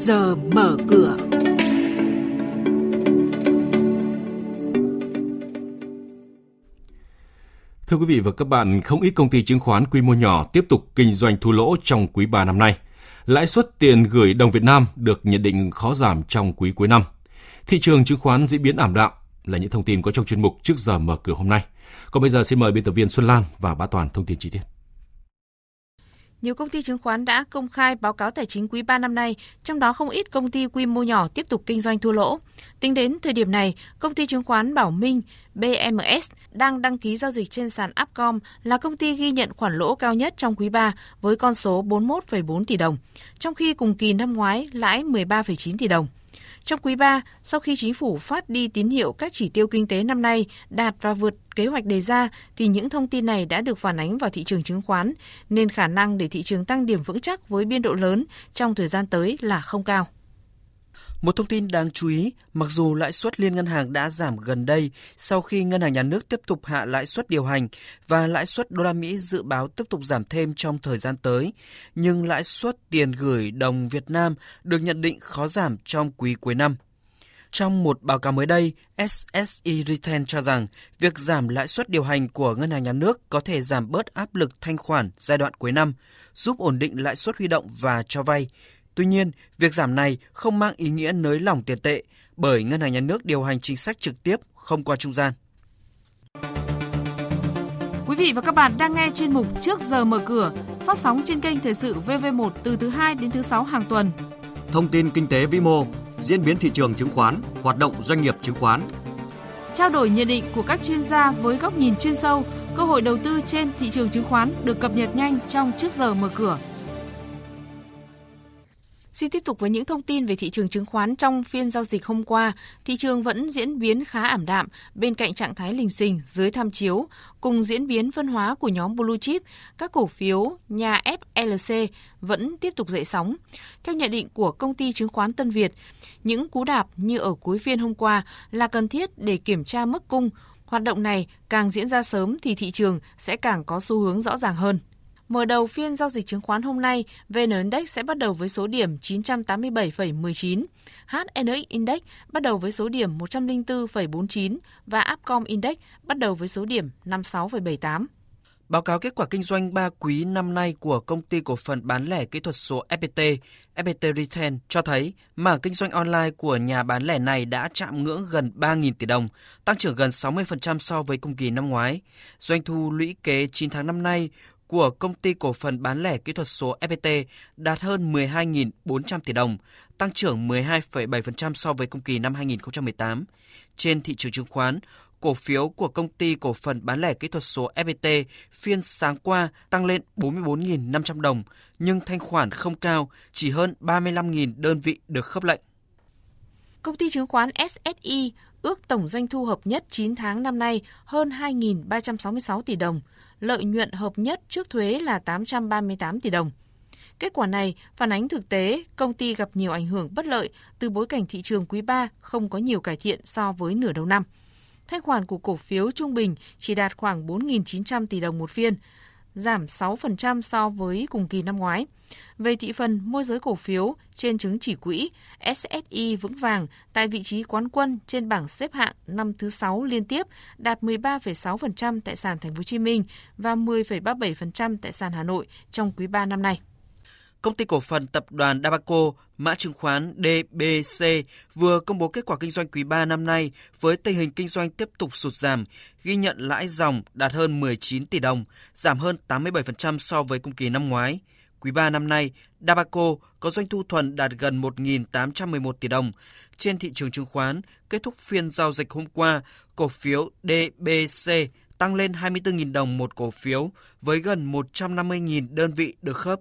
giờ mở cửa. Thưa quý vị và các bạn, không ít công ty chứng khoán quy mô nhỏ tiếp tục kinh doanh thua lỗ trong quý 3 năm nay. Lãi suất tiền gửi đồng Việt Nam được nhận định khó giảm trong quý cuối năm. Thị trường chứng khoán diễn biến ảm đạm là những thông tin có trong chuyên mục trước giờ mở cửa hôm nay. Còn bây giờ xin mời biên tập viên Xuân Lan và Bá Toàn thông tin chi tiết. Nhiều công ty chứng khoán đã công khai báo cáo tài chính quý 3 năm nay, trong đó không ít công ty quy mô nhỏ tiếp tục kinh doanh thua lỗ. Tính đến thời điểm này, công ty chứng khoán Bảo Minh BMS đang đăng ký giao dịch trên sàn Upcom là công ty ghi nhận khoản lỗ cao nhất trong quý 3 với con số 41,4 tỷ đồng, trong khi cùng kỳ năm ngoái lãi 13,9 tỷ đồng. Trong quý 3, sau khi chính phủ phát đi tín hiệu các chỉ tiêu kinh tế năm nay đạt và vượt kế hoạch đề ra thì những thông tin này đã được phản ánh vào thị trường chứng khoán nên khả năng để thị trường tăng điểm vững chắc với biên độ lớn trong thời gian tới là không cao. Một thông tin đáng chú ý, mặc dù lãi suất liên ngân hàng đã giảm gần đây sau khi ngân hàng nhà nước tiếp tục hạ lãi suất điều hành và lãi suất đô la Mỹ dự báo tiếp tục giảm thêm trong thời gian tới, nhưng lãi suất tiền gửi đồng Việt Nam được nhận định khó giảm trong quý cuối năm. Trong một báo cáo mới đây, SSE Retail cho rằng việc giảm lãi suất điều hành của ngân hàng nhà nước có thể giảm bớt áp lực thanh khoản giai đoạn cuối năm, giúp ổn định lãi suất huy động và cho vay, Tuy nhiên, việc giảm này không mang ý nghĩa nới lỏng tiền tệ bởi ngân hàng nhà nước điều hành chính sách trực tiếp không qua trung gian. Quý vị và các bạn đang nghe chuyên mục Trước giờ mở cửa, phát sóng trên kênh Thời sự VV1 từ thứ 2 đến thứ 6 hàng tuần. Thông tin kinh tế vĩ mô, diễn biến thị trường chứng khoán, hoạt động doanh nghiệp chứng khoán. Trao đổi nhận định của các chuyên gia với góc nhìn chuyên sâu, cơ hội đầu tư trên thị trường chứng khoán được cập nhật nhanh trong Trước giờ mở cửa. Xin tiếp tục với những thông tin về thị trường chứng khoán trong phiên giao dịch hôm qua. Thị trường vẫn diễn biến khá ảm đạm bên cạnh trạng thái lình xình dưới tham chiếu cùng diễn biến phân hóa của nhóm blue chip, các cổ phiếu nhà FLC vẫn tiếp tục dậy sóng. Theo nhận định của công ty chứng khoán Tân Việt, những cú đạp như ở cuối phiên hôm qua là cần thiết để kiểm tra mức cung. Hoạt động này càng diễn ra sớm thì thị trường sẽ càng có xu hướng rõ ràng hơn. Mở đầu phiên giao dịch chứng khoán hôm nay, VN Index sẽ bắt đầu với số điểm 987,19, HNX Index bắt đầu với số điểm 104,49 và Upcom Index bắt đầu với số điểm 56,78. Báo cáo kết quả kinh doanh 3 quý năm nay của công ty cổ phần bán lẻ kỹ thuật số FPT, FPT Retail cho thấy mảng kinh doanh online của nhà bán lẻ này đã chạm ngưỡng gần 3.000 tỷ đồng, tăng trưởng gần 60% so với cùng kỳ năm ngoái. Doanh thu lũy kế 9 tháng năm nay của công ty cổ phần bán lẻ kỹ thuật số FPT đạt hơn 12.400 tỷ đồng, tăng trưởng 12,7% so với cùng kỳ năm 2018. Trên thị trường chứng khoán, cổ phiếu của công ty cổ phần bán lẻ kỹ thuật số FPT phiên sáng qua tăng lên 44.500 đồng, nhưng thanh khoản không cao, chỉ hơn 35.000 đơn vị được khớp lệnh. Công ty chứng khoán SSI ước tổng doanh thu hợp nhất 9 tháng năm nay hơn 2.366 tỷ đồng, lợi nhuận hợp nhất trước thuế là 838 tỷ đồng. Kết quả này phản ánh thực tế công ty gặp nhiều ảnh hưởng bất lợi từ bối cảnh thị trường quý 3 không có nhiều cải thiện so với nửa đầu năm. Thanh khoản của cổ phiếu trung bình chỉ đạt khoảng 4.900 tỷ đồng một phiên, giảm 6% so với cùng kỳ năm ngoái. Về thị phần môi giới cổ phiếu trên chứng chỉ quỹ, SSI vững vàng tại vị trí quán quân trên bảng xếp hạng năm thứ 6 liên tiếp, đạt 13,6% tại sàn Thành phố Hồ Chí Minh và 10,37% tại sàn Hà Nội trong quý 3 năm nay. Công ty cổ phần tập đoàn Dabaco, mã chứng khoán DBC vừa công bố kết quả kinh doanh quý 3 năm nay với tình hình kinh doanh tiếp tục sụt giảm, ghi nhận lãi dòng đạt hơn 19 tỷ đồng, giảm hơn 87% so với cùng kỳ năm ngoái. Quý 3 năm nay, Dabaco có doanh thu thuần đạt gần 1.811 tỷ đồng. Trên thị trường chứng khoán, kết thúc phiên giao dịch hôm qua, cổ phiếu DBC tăng lên 24.000 đồng một cổ phiếu với gần 150.000 đơn vị được khớp.